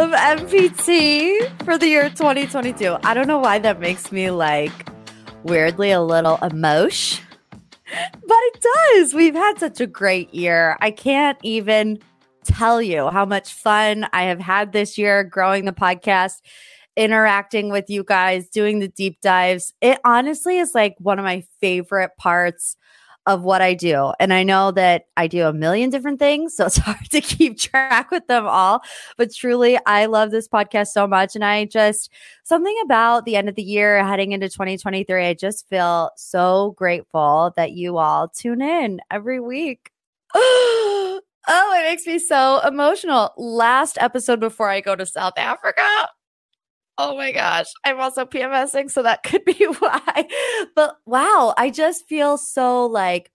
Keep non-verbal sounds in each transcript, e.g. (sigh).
of MPT for the year 2022. I don't know why that makes me like weirdly a little emotion, but it does. We've had such a great year. I can't even tell you how much fun I have had this year growing the podcast interacting with you guys, doing the deep dives. It honestly is like one of my favorite parts of what I do. And I know that I do a million different things, so it's (laughs) hard to keep track with them all. But truly, I love this podcast so much. And I just, something about the end of the year heading into 2023, I just feel so grateful that you all tune in every week. (gasps) oh, it makes me so emotional. Last episode before I go to South Africa. Oh my gosh. I'm also PMSing, so that could be (laughs) why. But wow, I just feel so like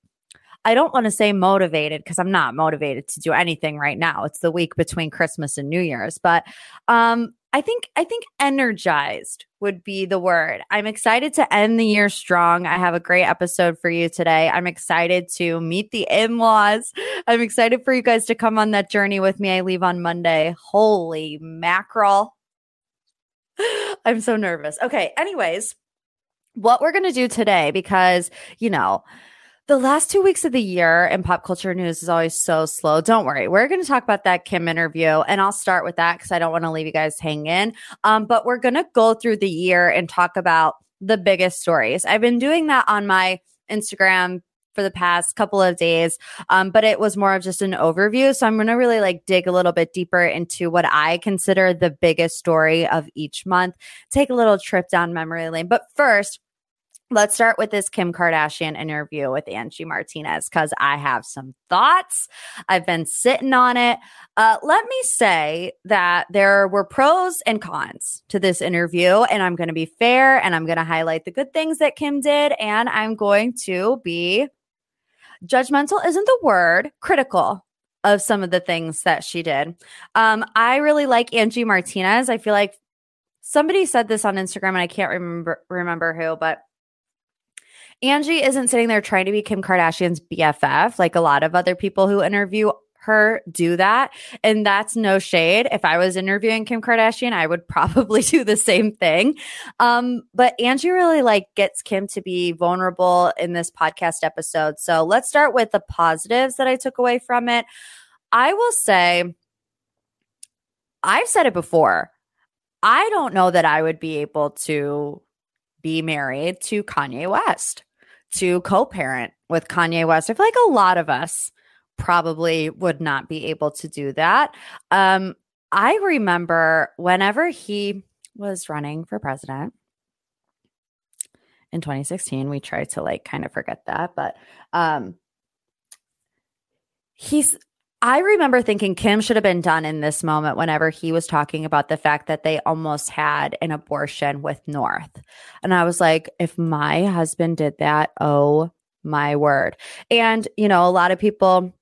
I don't want to say motivated because I'm not motivated to do anything right now. It's the week between Christmas and New Year's, but um I think I think energized would be the word. I'm excited to end the year strong. I have a great episode for you today. I'm excited to meet the in-laws. I'm excited for you guys to come on that journey with me. I leave on Monday. Holy mackerel. (laughs) I'm so nervous. Okay. Anyways, what we're going to do today, because, you know, the last two weeks of the year in pop culture news is always so slow. Don't worry. We're going to talk about that Kim interview and I'll start with that because I don't want to leave you guys hanging. Um, but we're going to go through the year and talk about the biggest stories. I've been doing that on my Instagram for the past couple of days. Um, but it was more of just an overview. So I'm going to really like dig a little bit deeper into what I consider the biggest story of each month, take a little trip down memory lane. But first, Let's start with this Kim Kardashian interview with Angie Martinez because I have some thoughts. I've been sitting on it. Uh, let me say that there were pros and cons to this interview, and I'm going to be fair and I'm going to highlight the good things that Kim did, and I'm going to be judgmental isn't the word, critical of some of the things that she did. Um, I really like Angie Martinez. I feel like somebody said this on Instagram and I can't remember remember who, but Angie isn't sitting there trying to be Kim Kardashian's BFF like a lot of other people who interview her do that. And that's no shade. If I was interviewing Kim Kardashian, I would (laughs) probably do the same thing. Um, but Angie really like gets Kim to be vulnerable in this podcast episode. So let's start with the positives that I took away from it. I will say, I've said it before. I don't know that I would be able to be married to Kanye West, to co parent with Kanye West. I feel like a lot of us probably would not be able to do that. Um, I remember whenever he was running for president in 2016, we tried to like kind of forget that, but um, he's I remember thinking Kim should have been done in this moment whenever he was talking about the fact that they almost had an abortion with North. And I was like, if my husband did that, oh my word. And, you know, a lot of people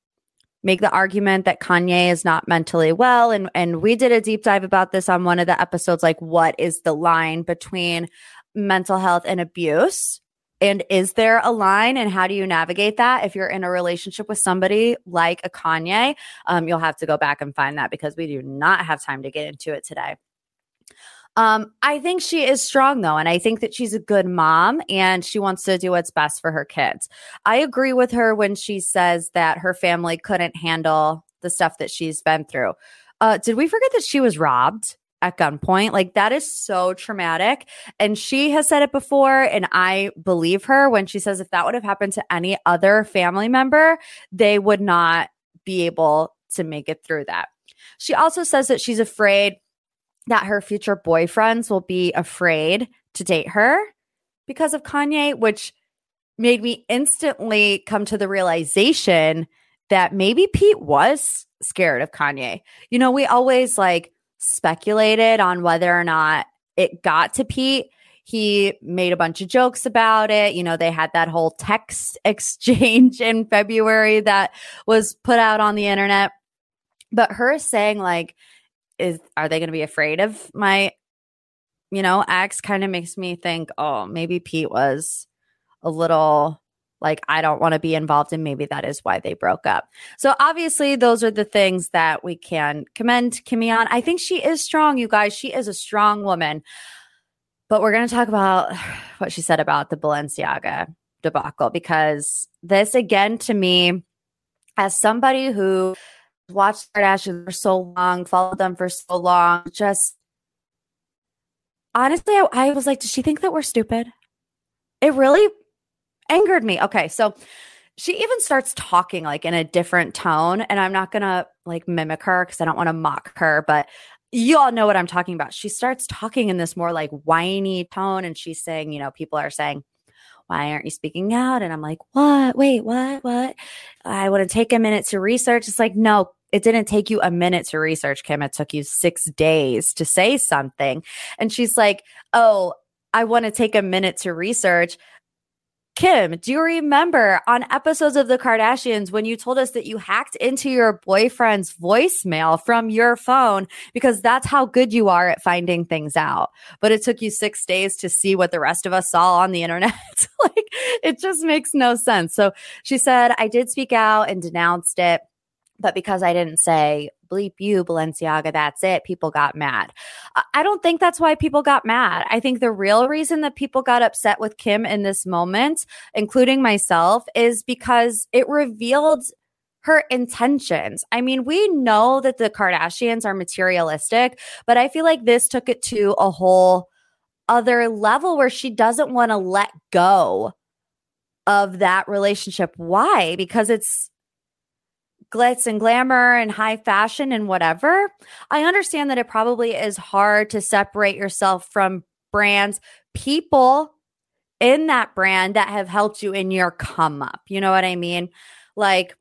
make the argument that Kanye is not mentally well. And, and we did a deep dive about this on one of the episodes like, what is the line between mental health and abuse? And is there a line and how do you navigate that? If you're in a relationship with somebody like a Kanye, um, you'll have to go back and find that because we do not have time to get into it today. Um, I think she is strong though, and I think that she's a good mom and she wants to do what's best for her kids. I agree with her when she says that her family couldn't handle the stuff that she's been through. Uh, did we forget that she was robbed? at gunpoint. Like that is so traumatic. And she has said it before, and I believe her when she says if that would have happened to any other family member, they would not be able to make it through that. She also says that she's afraid that her future boyfriends will be afraid to date her because of Kanye, which made me instantly come to the realization that maybe Pete was scared of Kanye. You know, we always like speculated on whether or not it got to Pete. He made a bunch of jokes about it. You know, they had that whole text (laughs) exchange in February that was put out on the internet. But her saying, like, is are they going to be afraid of my, you know, ex kind of makes me think, oh, maybe Pete was a little like I don't want to be involved and maybe that is why they broke up. So obviously those are the things that we can commend Kimmy on. I think she is strong, you guys. She is a strong woman. But we're going to talk about (sighs) what she said about the Balenciaga debacle because this again to me as somebody who watched Kardashians for so long, followed them for so long, just honestly, I, I was like, does she think that we're stupid? It really angered me. Okay, so she even starts talking like in a different tone, and I'm not gonna like mimic her because I don't want to mock her, but you all know what I'm talking about. She starts talking in this more like whiny tone, and she's saying, you know, people are saying, why aren't you speaking out? And I'm like, what? Wait, what? What? I want to take a minute to research. It's like, no, it didn't take you a minute to research, Kim. It took you six days to say something. And she's like, oh, I want to take a minute to research. Kim, do you remember on episodes of The Kardashians when you told us that you hacked into your boyfriend's voicemail from your phone because that's how good you are at finding things out? But it took you six days to see what the rest of us saw on the internet. (laughs) like, it just makes no sense. So she said, I did speak out and denounced it. But because I didn't say bleep you, Balenciaga, that's it, people got mad. I don't think that's why people got mad. I think the real reason that people got upset with Kim in this moment, including myself, is because it revealed her intentions. I mean, we know that the Kardashians are materialistic, but I feel like this took it to a whole other level where she doesn't want to let go of that relationship. Why? Because it's glitz and glamour and high fashion and whatever. I understand that it probably is hard to separate yourself from brands, people in that brand that have helped you in your come up. You know what I mean? Like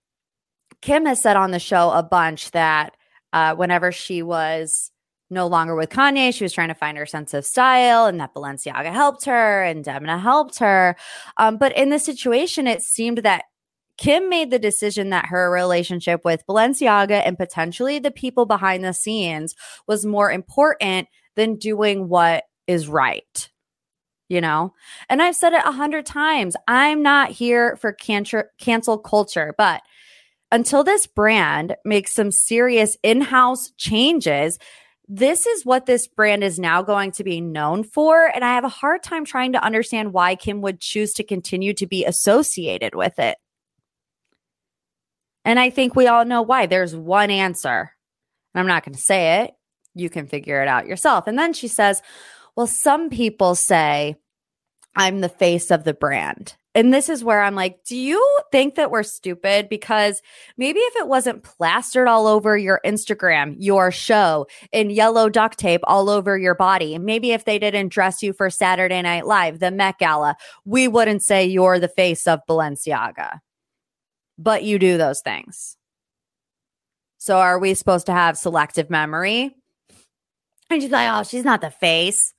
Kim has said on the show a bunch that uh, whenever she was no longer with Kanye, she was trying to find her sense of style and that Balenciaga helped her and Demna helped her. Um, but in this situation, it seemed that Kim made the decision that her relationship with Balenciaga and potentially the people behind the scenes was more important than doing what is right. You know, and I've said it a hundred times. I'm not here for cancer, cancel culture, but until this brand makes some serious in house changes, this is what this brand is now going to be known for. And I have a hard time trying to understand why Kim would choose to continue to be associated with it. And I think we all know why. There's one answer. And I'm not going to say it. You can figure it out yourself. And then she says, Well, some people say I'm the face of the brand. And this is where I'm like, do you think that we're stupid? Because maybe if it wasn't plastered all over your Instagram, your show, in yellow duct tape all over your body, maybe if they didn't dress you for Saturday Night Live, the Met Gala, we wouldn't say you're the face of Balenciaga but you do those things. So are we supposed to have selective memory? And she's like, oh, she's not the face.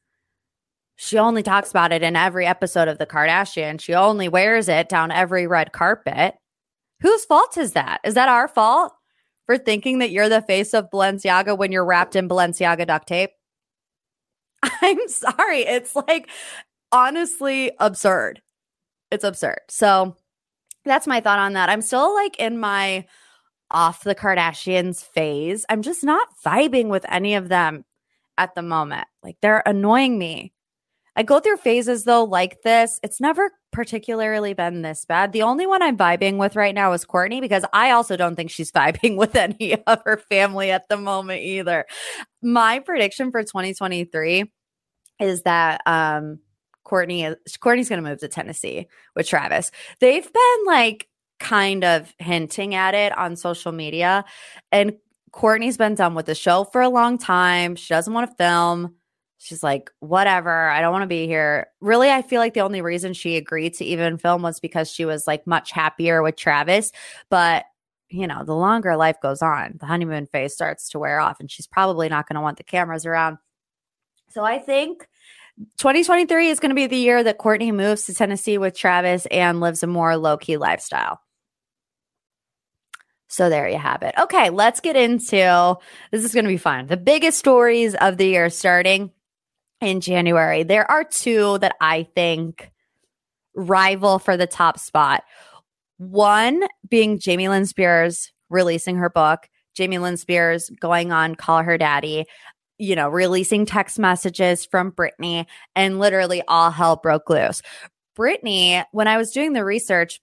She only talks about it in every episode of The Kardashian. She only wears it down every red carpet. Whose fault is that? Is that our fault for thinking that you're the face of Balenciaga when you're wrapped in Balenciaga duct tape? (laughs) I'm sorry. It's like honestly absurd. It's absurd. So that's my thought on that. I'm still like in my off the Kardashians phase. I'm just not vibing with any of them at the moment. Like they're annoying me. I go through phases though like this. It's never particularly been this bad. The only one I'm vibing with right now is Kourtney because I also don't think she's (laughs) vibing with any of her family at the moment either. My prediction for 2023 is that um Kourtney is Kourtney's going to move to Tennessee with Travis. They've been like kind of hinting at it on social media and Kourtney's been done with the show for a long time. She doesn't want to film. She's like, whatever, I don't want to be here. Really, I feel like the only reason she agreed to even film was because she was like much happier with Travis. But, you know, the longer life goes on, the honeymoon phase starts to wear off, and she's probably not going to want the cameras around. So I think 2023 is going to be the year that Kourtney moves to Tennessee with Travis and lives a more low key lifestyle. So there you have it. Okay, let's get into this is going to be fun. The biggest stories of the year starting in January. There are two that I think rival for the top spot. One being Jamie Lynn Spears releasing her book, Jamie Lynn Spears going on Call Her Daddy, you know, releasing text messages from Britney, and literally all hell broke loose. Britney, when I was doing the research,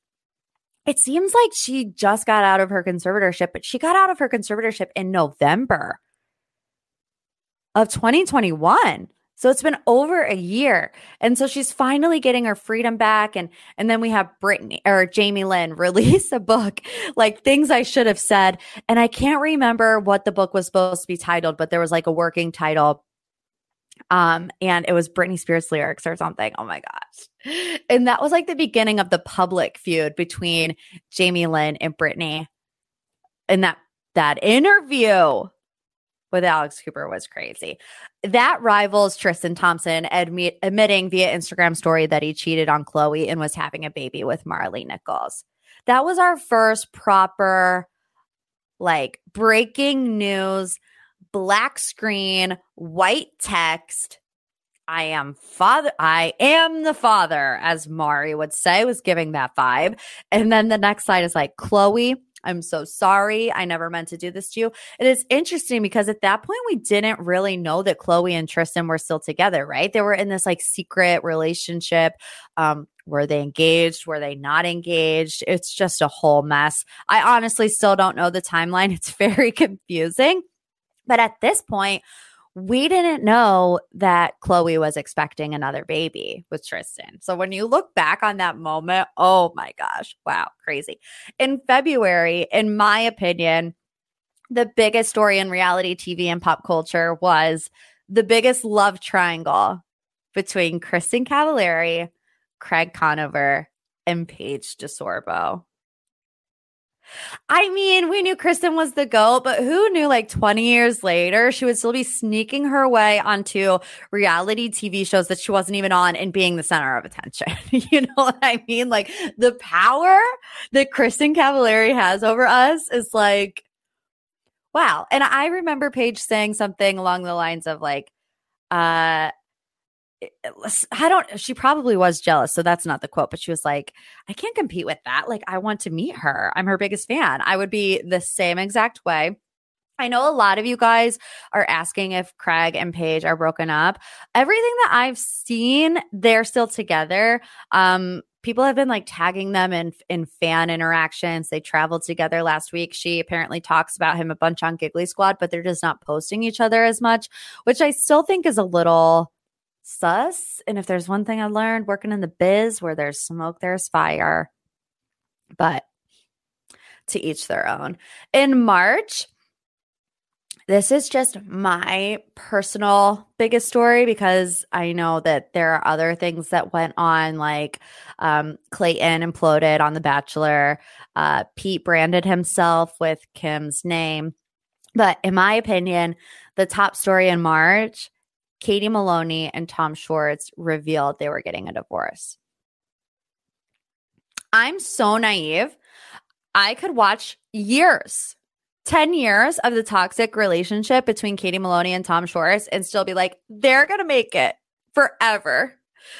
it seems like she just got out of her conservatorship, but she got out of her conservatorship in November of 2021. So it's been over a year. And so she's finally getting her freedom back. And and then we have Britney or Jamie Lynn (laughs) release a book, like things I should have said. And I can't remember what the book was supposed to be titled, but there was like a working title um, and it was Britney Spears lyrics or something. Oh my gosh. And that was like the beginning of the public feud between Jamie Lynn and Britney. And that that interview with Alex Cooper was crazy. That rivals Tristan Thompson admit, admitting via Instagram story that he cheated on Khloe and was having a baby with Maralee Nichols. That was our first proper like breaking news black screen, white text. I am father. I am the father, as Maury would say, was giving that vibe. And then the next slide is like, Khloe, I'm so sorry. I never meant to do this to you. It is interesting because at that point, we didn't really know that Khloe and Tristan were still together, right? They were in this like secret relationship. Um, were they engaged? Were they not engaged? It's just a whole mess. I honestly still don't know the timeline. (laughs) It's very confusing. But at this point, we didn't know that Khloe was expecting another baby with Tristan. So when you look back on that moment, oh my gosh, wow, crazy. In February, in my opinion, the biggest story in reality TV and pop culture was the biggest love triangle between Kristin Cavallari, Craig Conover, and Paige DeSorbo. I mean, we knew Kristin was the GOAT, but who knew like 20 years later she would still be sneaking her way onto reality TV shows that she wasn't even on and being the center of attention. (laughs) you know what I mean? Like the power that Kristin Cavallari has over us is like, wow. And I remember Paige saying something along the lines of like, uh, I don't, she probably was jealous. So that's not the quote, but she was like, I can't compete with that. Like, I want to meet her. I'm her biggest fan. I would be the same exact way. I know a lot of you guys are asking if Craig and Paige are broken up. Everything that I've seen, they're still together. Um, people have been like tagging them in in fan interactions. They traveled together last week. She apparently talks about him a bunch on Giggly Squad, but they're just not posting each other as much, which I still think is a little sus. And if there's one thing I learned working in the biz where there's smoke, there's fire. But to each their own. In March, this is just my personal biggest story because I know that there are other things that went on, like um, Clayton imploded on The Bachelor. Uh, Pete branded himself with Kim's name. But in my opinion, the top story in March Katie Maloney and Tom Schwartz revealed they were getting a divorce. I'm so naive. I could watch years, 10 years of the toxic relationship between Katie Maloney and Tom Schwartz and still be like, they're going to make it forever.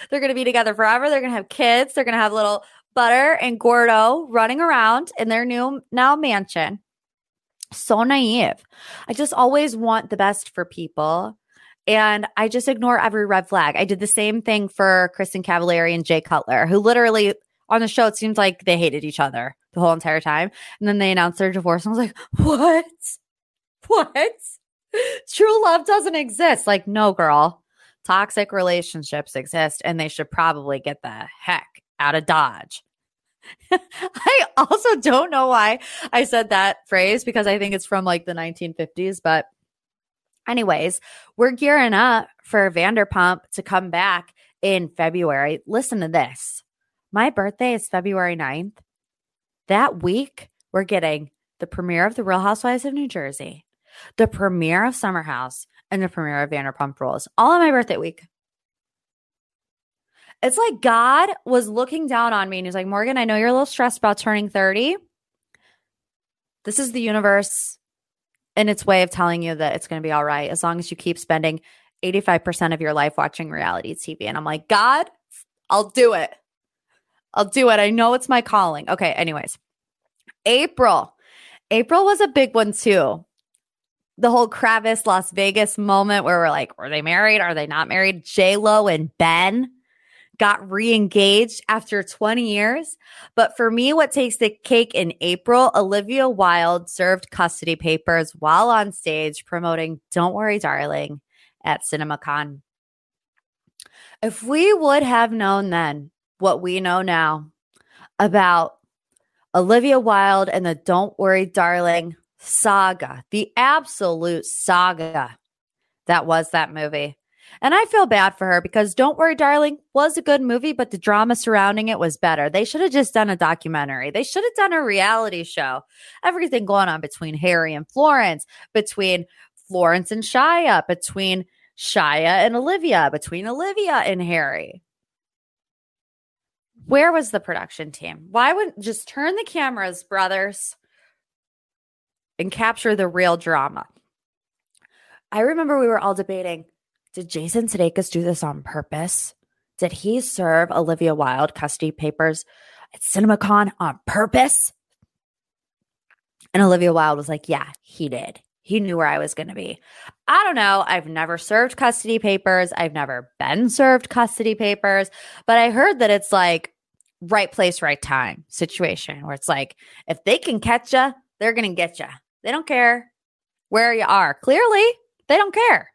They're going to be together forever. They're going to have kids. They're going to have little Butter and Gordo running around in their new now mansion. So naive. I just always want the best for people. And I just ignore every red flag. I did the same thing for Kristin Cavallari and Jay Cutler, who literally on the show, it seemed like they hated each other the whole entire time. And then they announced their divorce. And I was like, (laughs) what? What? True love doesn't exist. Like, no, girl. Toxic relationships exist and they should probably get the heck out of Dodge. (laughs) I also don't know why I said that phrase because I think it's from like the 1950s. But, anyways, we're gearing up for Vanderpump to come back in February. Listen to this my birthday is February 9th. That week, we're getting the premiere of The Real Housewives of New Jersey, the premiere of Summer House, and the premiere of Vanderpump Rules, all on my birthday week. It's like God was looking down on me and he's like, Morgan, I know you're a little stressed about turning 30. This is the universe in its way of telling you that it's going to be all right as long as you keep spending 85% of your life watching reality TV. And I'm like, God, I'll do it. I'll do it. I know it's my calling. Okay, anyways. April. April was a big one too. The whole Kravis Las Vegas moment where we're like, were they married? Are they not married? J Lo and Ben got re-engaged after 20 years. But for me, what takes the cake in April, Olivia Wilde served custody papers while on stage promoting Don't Worry, Darling at CinemaCon. If we would have known then what we know now about Olivia Wilde and the Don't Worry, Darling saga, the absolute saga that was that movie. And I feel bad for her because Don't Worry, Darling was a good movie, but the drama surrounding it was better. They should have just done a documentary. They should have done a reality show. Everything going on between Harry and Florence, between Florence and Shia, between Shia and Olivia, between Olivia and Harry. Where was the production team? Why wouldn't just turn the cameras, brothers, and capture the real drama? I remember we were all debating did Jason Sudeikis do this on purpose? Did he serve Olivia Wilde custody papers at CinemaCon on purpose? And Olivia Wilde was like, yeah, he did. He knew where I was going to be. I don't know. I've never served custody papers. I've never been served custody papers, but I heard that it's like right place, right time situation where it's like, if they can catch you, they're going to get you. They don't care where you are. Clearly, they don't care.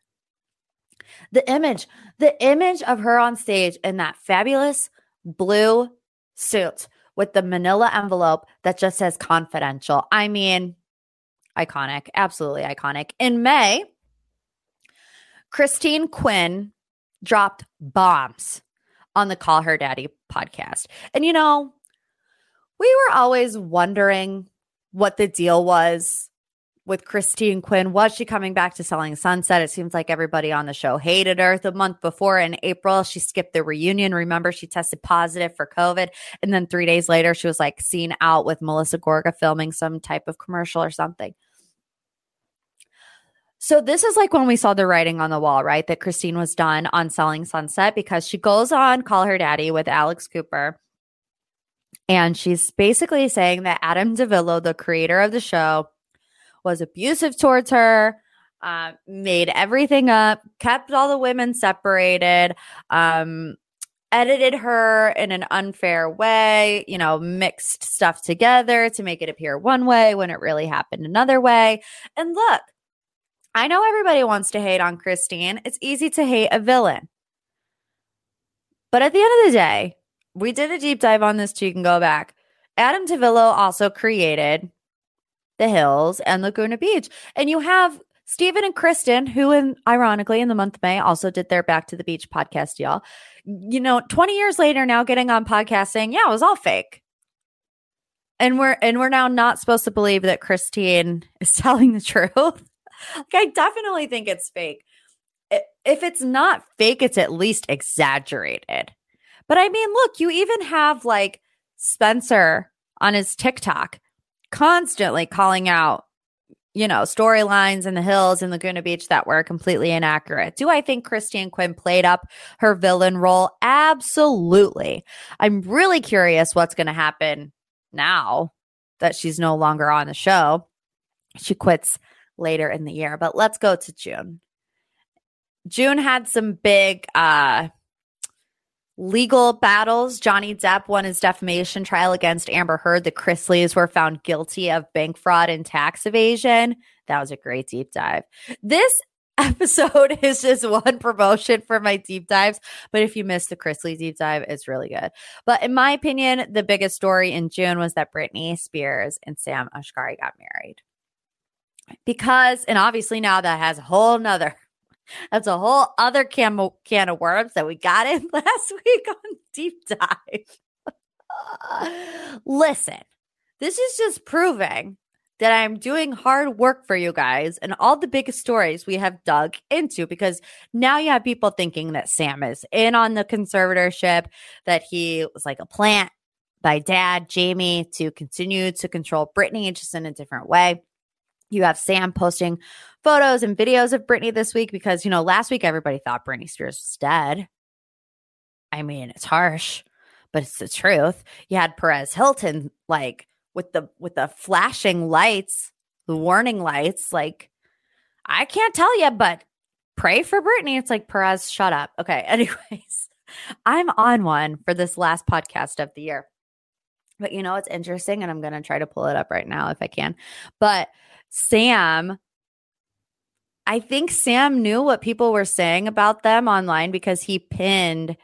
The image, the image of her on stage in that fabulous blue suit with the manila envelope that just says confidential. I mean, iconic, absolutely iconic. In May, Christine Quinn dropped bombs on the Call Her Daddy podcast. And you know, we were always wondering what the deal was with Christine Quinn. Was she coming back to Selling Sunset? It seems like everybody on the show hated her. The month before in April, she skipped the reunion. Remember, she tested positive for COVID. And then three days later, she was like seen out with Melissa Gorga filming some type of commercial or something. So this is like when we saw the writing on the wall, right? That Christine was done on Selling Sunset because she goes on Call Her Daddy with Alex Cooper. And she's basically saying that Adam DiVello, the creator of the show, was abusive towards her, uh, made everything up, kept all the women separated, um, edited her in an unfair way, you know, mixed stuff together to make it appear one way when it really happened another way. And look, I know everybody wants to hate on Christine. It's easy to hate a villain. But at the end of the day, we did a deep dive on this too. You can go back. Adam DiVello also created the hills and Laguna Beach. And you have Stephen and Kristin, who, in, ironically, in the month of May, also did their Back to the Beach podcast, y'all. You know, 20 years later, now getting on podcast saying, yeah, it was all fake. And we're and we're now not supposed to believe that Christine (laughs) is telling the truth. (laughs) like, I definitely think it's fake. If it's not fake, it's at least exaggerated. But I mean, look, you even have like Spencer on his TikTok constantly calling out, you know, storylines in the hills in Laguna Beach that were completely inaccurate. Do I think Christine Quinn played up her villain role? Absolutely. I'm really curious what's going to happen now that she's no longer on the show. She quits later in the year, but let's go to June. June had some big uh legal battles. Johnny Depp won his defamation trial against Amber Heard. The Chrisleys were found guilty of bank fraud and tax evasion. That was a great deep dive. This (laughs) episode is just one promotion for my deep dives. But if you missed the Chrisley deep dive, it's really good. But in my opinion, the biggest story in June was that Britney Spears and Sam Asghari got married. Because, and obviously now that has a whole nother that's a whole other can can of worms that we got in (laughs) last week on deep dive. (laughs) Listen, this is just proving that I'm doing hard work for you guys and all the biggest stories we have dug into because now you have people thinking that Sam is in on the conservatorship, that he was like a plant by dad, Jamie, to continue to control Britney just in a different way. You have Sam posting photos and videos of Britney this week because, you know, last week everybody thought Britney Spears was dead. I mean, it's harsh, but it's the truth. You had Perez Hilton like with the with the flashing lights, the warning lights, like I can't tell you, but pray for Britney. It's like Perez, shut up. Okay. (laughs) Anyways, I'm on one for this last podcast of the year. But you know, it's interesting, and I'm going to try to pull it up right now if I can. But Sam, I think Sam knew what people were saying about them online because he pinned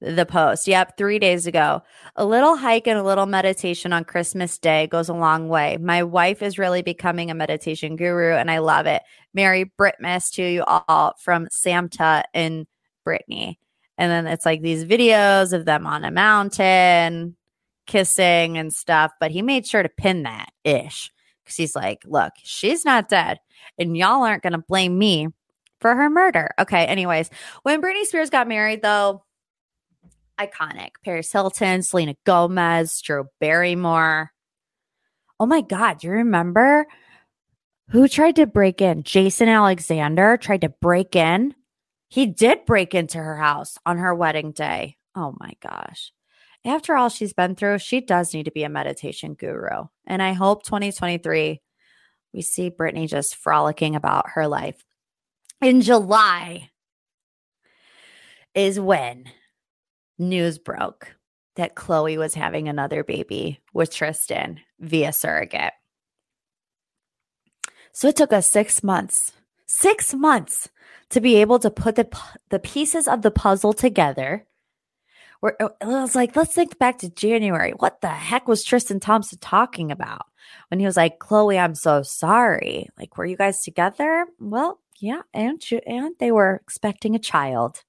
the post. Yep, three days ago. A little hike and a little meditation on Christmas Day goes a long way. My wife is really becoming a meditation guru and I love it. Merry Britmas to you all from Samta and Britney. And then it's like these videos of them on a mountain kissing and stuff. But he made sure to pin that ish because he's like, look, she's not dead. And y'all aren't going to blame me for her murder. Okay. Anyways, when Britney Spears got married, though, iconic. Paris Hilton, Selena Gomez, Drew Barrymore. Oh my God. Do you remember who tried to break in? Jason Alexander tried to break in. He did break into her house on her wedding day. Oh my gosh after all she's been through, she does need to be a meditation guru. And I hope 2023 we see Britney just frolicking about her life. In July is when news broke that Khloe was having another baby with Tristan via surrogate. So it took us six months, six months to be able to put the, the pieces of the puzzle together where uh, I was like, let's think back to January. What the heck was Tristan Thompson talking about when he was like, Khloe, I'm so sorry. Like, were you guys together? Well, yeah, and and they were expecting a child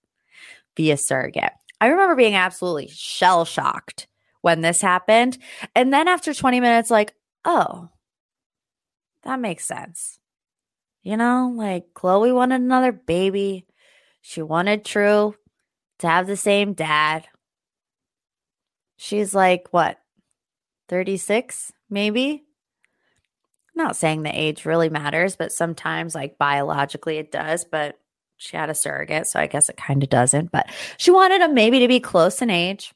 via surrogate. I remember being absolutely shell shocked when this happened, and then after 20 minutes, like, oh, that makes sense. You know, like Khloe wanted another baby. She wanted True to have the same dad. She's like, what, 36, maybe? Not saying the age really matters, but sometimes, like biologically, it does. But she had a surrogate, so I guess it kind of doesn't. But she wanted him maybe to be close in age.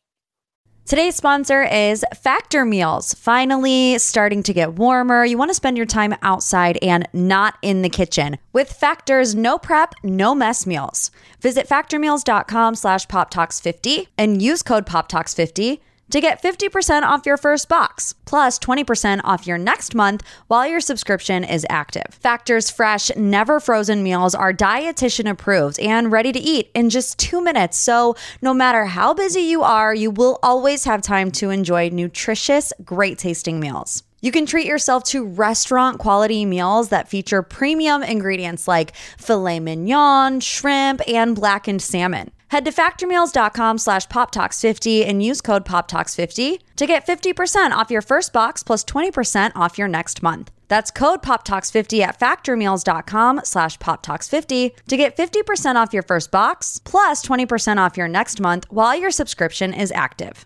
Today's sponsor is Factor Meals. Finally starting to get warmer. You want to spend your time outside and not in the kitchen with Factor's no prep, no mess meals. Visit factormeals.com slash poptalks50 and use code poptalks50 to get 50% off your first box, plus 20% off your next month while your subscription is active. Factor's fresh, never frozen meals are dietitian approved and ready to eat in just two minutes. So, no matter how busy you are, you will always have time to enjoy nutritious, great tasting meals. You can treat yourself to restaurant quality meals that feature premium ingredients like filet mignon, shrimp, and blackened salmon. Head to factormeals.com slash poptalks50 and use code poptalks50 to get 50% off your first box plus 20% off your next month. That's code poptalks50 at factormeals.com slash poptalks50 to get 50% off your first box plus 20% off your next month while your subscription is active.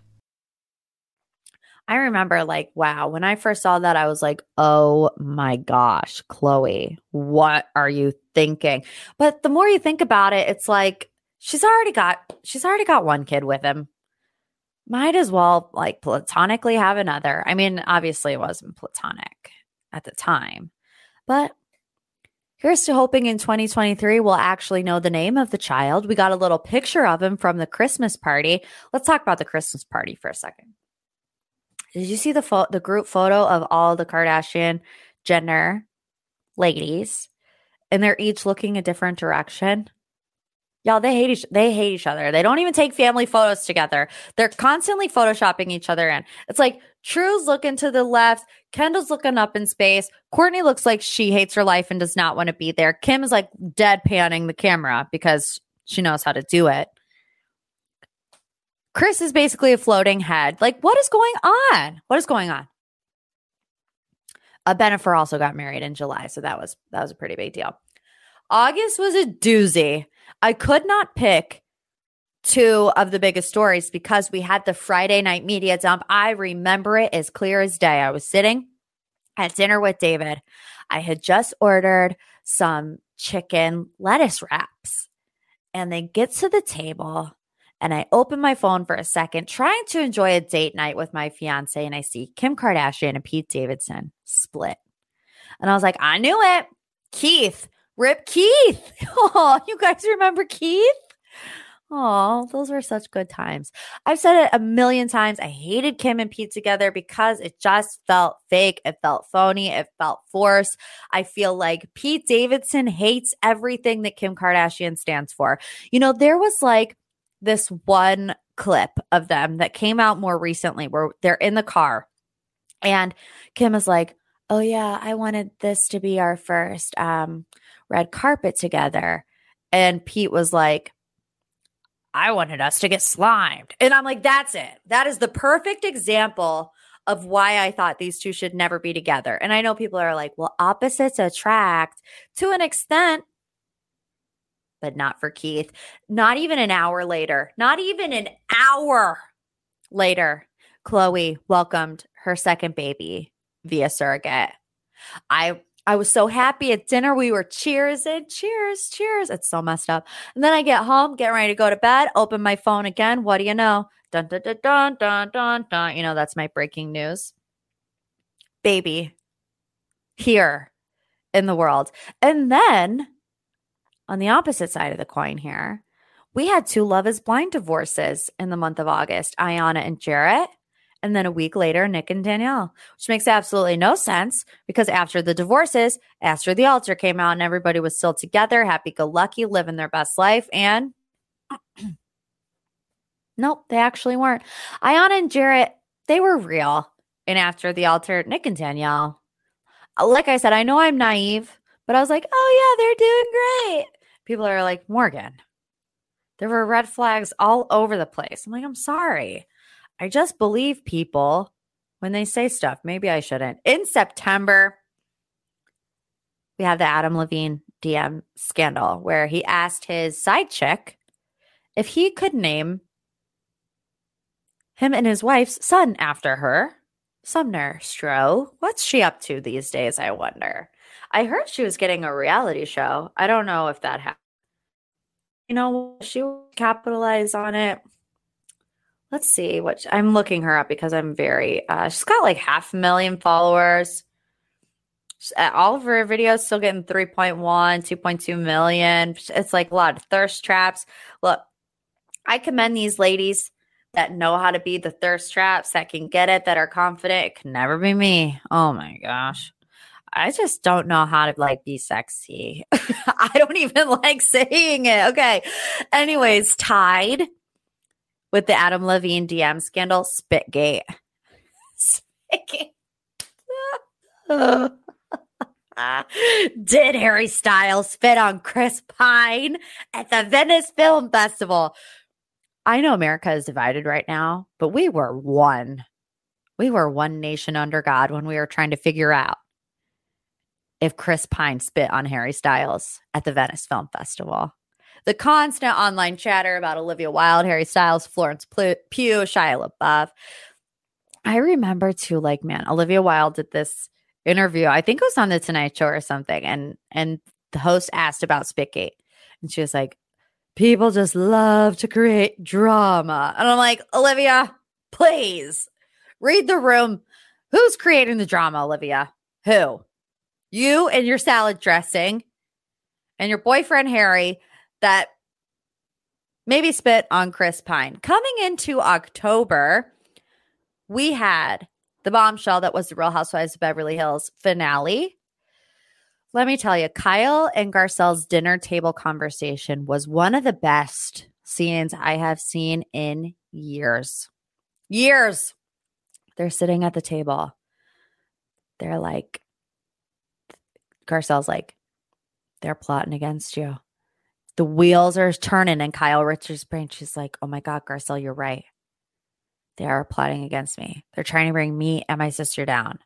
I remember like, wow, when I first saw that, I was like, oh my gosh, Khloe, what are you thinking? But the more you think about it, it's like, she's already got she's already got one kid with him. Might as well like platonically have another. I mean, obviously it wasn't platonic at the time, but Here's to hoping in 2023 we'll actually know the name of the child. We got a little picture of him from the Christmas party. Let's talk about the Christmas party for a second. Did you see the fo- the group photo of all the Kardashian Jenner ladies? And they're each looking a different direction. Y'all, they hate each they hate each other. They don't even take family photos together. They're constantly photoshopping each other in. It's like True's looking to the left, Kendall's looking up in space. Kourtney looks like she hates her life and does not want to be there. Kim is like deadpanning the camera because she knows how to do it. Kris is basically a floating head. Like, what is going on? What is going on? Uh, Bennifer also got married in July, so that was that was a pretty big deal. August was a doozy. I could not pick two of the biggest stories because we had the Friday night media dump. I remember it as clear as day. I was sitting at dinner with David. I had just ordered some chicken lettuce wraps, and they get to the table. And I open my phone for a second, trying to enjoy a date night with my fiance, and I see Kim Kardashian and Pete Davidson split. And I was like, I knew it. Keith, Rip Keith. (laughs) Oh, you guys remember Keith? Oh, those were such good times. I've said it a million times. I hated Kim and Pete together because it just felt fake. It felt phony. It felt forced. I feel like Pete Davidson hates everything that Kim Kardashian stands for. You know, there was like this one clip of them that came out more recently where they're in the car and Kim is like, "Oh yeah, I wanted this to be our first um red carpet together." And Pete was like, I wanted us to get slimed. And I'm like, that's it. That is the perfect example of why I thought these two should never be together. And I know people are like, well, opposites attract to an extent, but not for Keith. Not even an hour later, not even an hour later, Khloe welcomed her second baby via surrogate. I I was so happy at dinner. We were cheers and cheers, cheers. It's so messed up. And then I get home, get ready to go to bed, open my phone again. What do you know? Dun dun dun dun dun dun dun. You know, that's my breaking news. Baby here in the world. And then on the opposite side of the coin here, we had two Love is Blind divorces in the month of August Iyanna and Jarrett. And then a week later, Nick and Danielle, which makes absolutely no sense because after the divorces, after the altar came out and everybody was still together, happy go lucky, living their best life. And (clears throat) nope, they actually weren't. Iyanna and Jarrett, they were real. And after the altar, Nick and Danielle, like I said, I know I'm naive, but I was like, oh yeah, they're doing great. People are like, Morgan, there were red flags all over the place. I'm like, I'm sorry. I just believe people when they say stuff. Maybe I shouldn't. In September, we have the Adam Levine DM scandal where he asked his side chick if he could name him and his wife's son after her. Sumner Stroh. What's she up to these days, I wonder? I heard she was getting a reality show. I don't know if that happened. You know, she capitalized on it let's see what I'm looking her up because I'm very uh she's got like half a million followers. Uh, all of her videos still getting 3.1, 2.2 million. It's like a lot of thirst traps. Look, I commend these ladies that know how to be the thirst traps, that can get it, that are confident. It can never be me. Oh my gosh. I just don't know how to like be sexy. (laughs) I don't even (laughs) like saying it. Okay. Anyways, Tied with the Adam Levine DM scandal, Spitgate. (laughs) (laughs) Did Harry Styles spit on Chris Pine at the Venice Film Festival? I know America is divided right now, but we were one. We were one nation under God when we were trying to figure out if Chris Pine spit on Harry Styles at the Venice Film Festival the constant online chatter about Olivia Wilde, Harry Styles, Florence Pugh, Shia LaBeouf. I remember too, like, man, Olivia Wilde did this interview. I think it was on the Tonight Show or something, and and the host asked about Spitgate, and she was like, "People just love to create drama," and I'm like, Olivia, please read the room. Who's creating the drama, Olivia? Who? You and your salad dressing and your boyfriend Harry that maybe spit on Chris Pine. Coming into October, we had the bombshell that was the Real Housewives of Beverly Hills finale. Let me tell you, Kyle and Garcelle's dinner table conversation was one of the best scenes I have seen in years. Years. They're sitting at the table. They're like, Garcelle's like, they're plotting against you. The wheels are turning in Kyle Richards' brain. She's like, oh my God, Garcelle, you're right. They are plotting against me. They're trying to bring me and my sister down.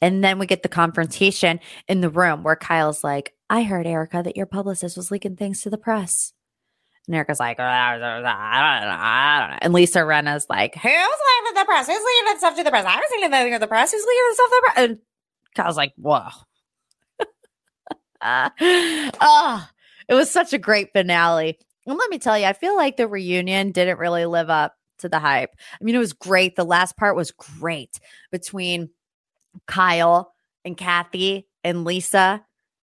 And then we get the confrontation in the room where Kyle's like, I heard, Erika, that your publicist was leaking things to the press. And Erika's like, I don't know. I don't know. And Lisa Rinna's like, who's leaking the press? Who's leaking stuff to the press? I was leaking anything to the press. Who's leaking stuff to the press? And Kyle's like, whoa. uh, (laughs) it was such a great finale. And let me tell you, I feel like the reunion didn't really live up to the hype. I mean, it was great. The last part was great between Kyle and Kathy and Lisa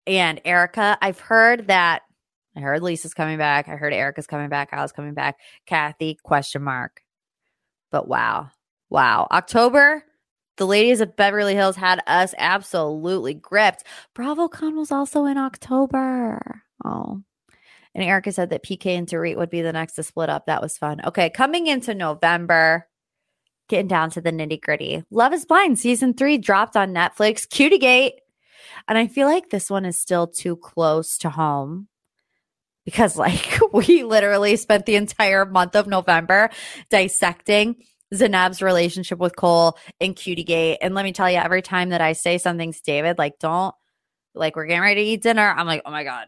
and Erika. I've heard that I heard Lisa's coming back. I heard Erika's coming back. Kyle's coming back. Kathy, question mark. But wow. Wow. October, the ladies of Beverly Hills had us absolutely gripped. BravoCon was also in October. Oh. And Erika said that PK and Dorit would be the next to split up. That was fun. Okay, coming into November, getting down to the nitty gritty. Love is Blind season three dropped on Netflix. Cutie Gate. And I feel like this one is still too close to home because, (laughs) like, we literally spent the entire month of November dissecting Zanab's relationship with Cole and Cutie Gate. And let me tell you, every time that I say something's David, like, don't, like, we're getting ready to eat dinner, I'm like, oh my God.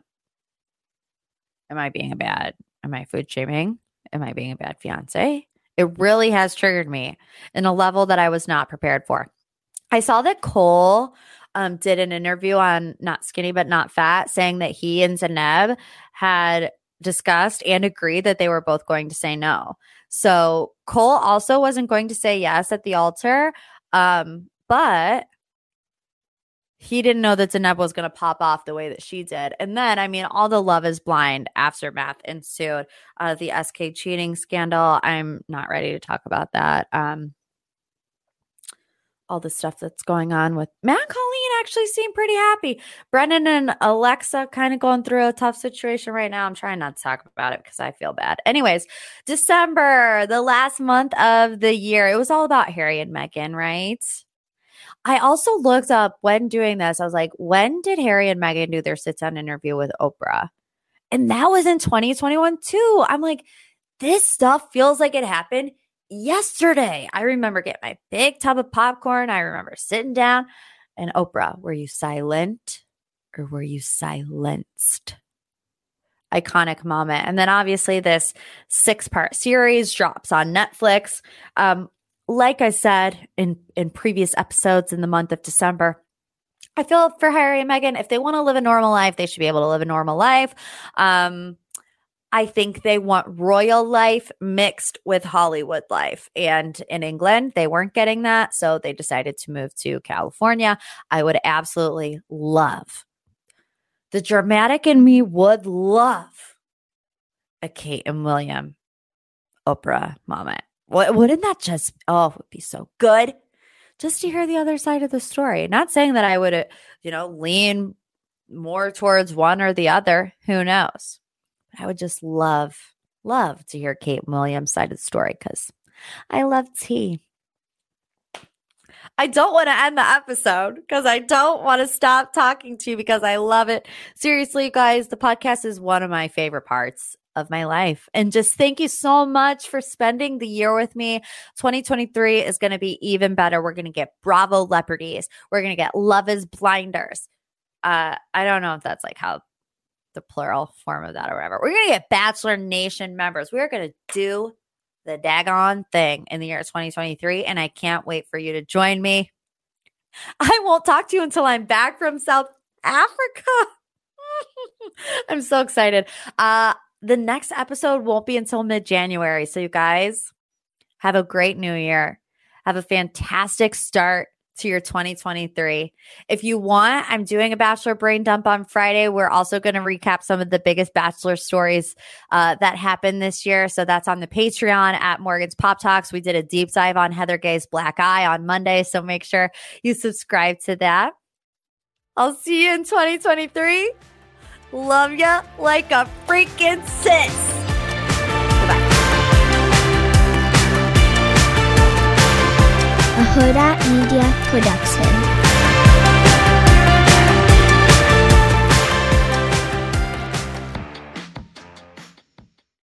Am I being a bad, am I food shaming? Am I being a bad fiance? It really has triggered me in a level that I was not prepared for. I saw that Cole um, did an interview on Not Skinny But Not Fat saying that he and Zanab had discussed and agreed that they were both going to say no. So Cole also wasn't going to say yes at the altar, um, but he didn't know that Zanab was going to pop off the way that she did. And then, I mean, all the love is blind aftermath ensued. Uh, the SK cheating scandal. I'm not ready to talk about that. Um, all the stuff that's going on with Matt and Colleen actually seem pretty happy. Brennon and Alexa kind of going through a tough situation right now. I'm trying not to talk about it because I feel bad. Anyways, December, the last month of the year, it was all about Harry and Meghan, right? I also looked up when doing this. I was like, when did Harry and Meghan do their sit down interview with Oprah? And that was in 2021 too. I'm like, this stuff feels like it happened yesterday. I remember getting my big tub of popcorn. I remember sitting down and Oprah, were you silent or were you silenced? Iconic moment. And then obviously this six part series drops on Netflix. Um, like I said in in previous episodes in the month of December, I feel for Harry and Meghan, if they want to live a normal life, they should be able to live a normal life. Um, I think they want royal life mixed with Hollywood life. And in England, they weren't getting that. So they decided to move to California. I would absolutely love the dramatic in me would love a Kate and William Oprah moment. Wouldn't that just, oh, it would be so good just to hear the other side of the story? Not saying that I would, uh, you know, lean more towards one or the other. Who knows? I would just love, love to hear Kate Williams' side of the story because I love tea. I don't want to end the episode because I don't want to stop talking to you because I love it. Seriously, guys, the podcast is one of my favorite parts of my life. And just thank you so much for spending the year with me. 2023 is going to be even better. We're going to get Bravolebrities. We're going to get Love is Blinders. Uh, I don't know if that's like how the plural form of that or whatever. We're going to get Bachelor Nation members. We are going to do the daggone thing in the year 2023. And I can't wait for you to join me. I won't talk to you until I'm back from South Africa. (laughs) I'm so excited. Uh, the next episode won't be until mid January. So, you guys have a great new year. Have a fantastic start to your 2023. If you want, I'm doing a Bachelor Brain Dump on Friday. We're also going to recap some of the biggest Bachelor stories uh, that happened this year. So that's on the Patreon at Morgan's Pop Talks. We did a deep dive on Heather Gay's Black Eye on Monday. So make sure you subscribe to that. I'll see you in 2023. Love ya like a freaking sis. Goodbye. a Hurrdat Media Production.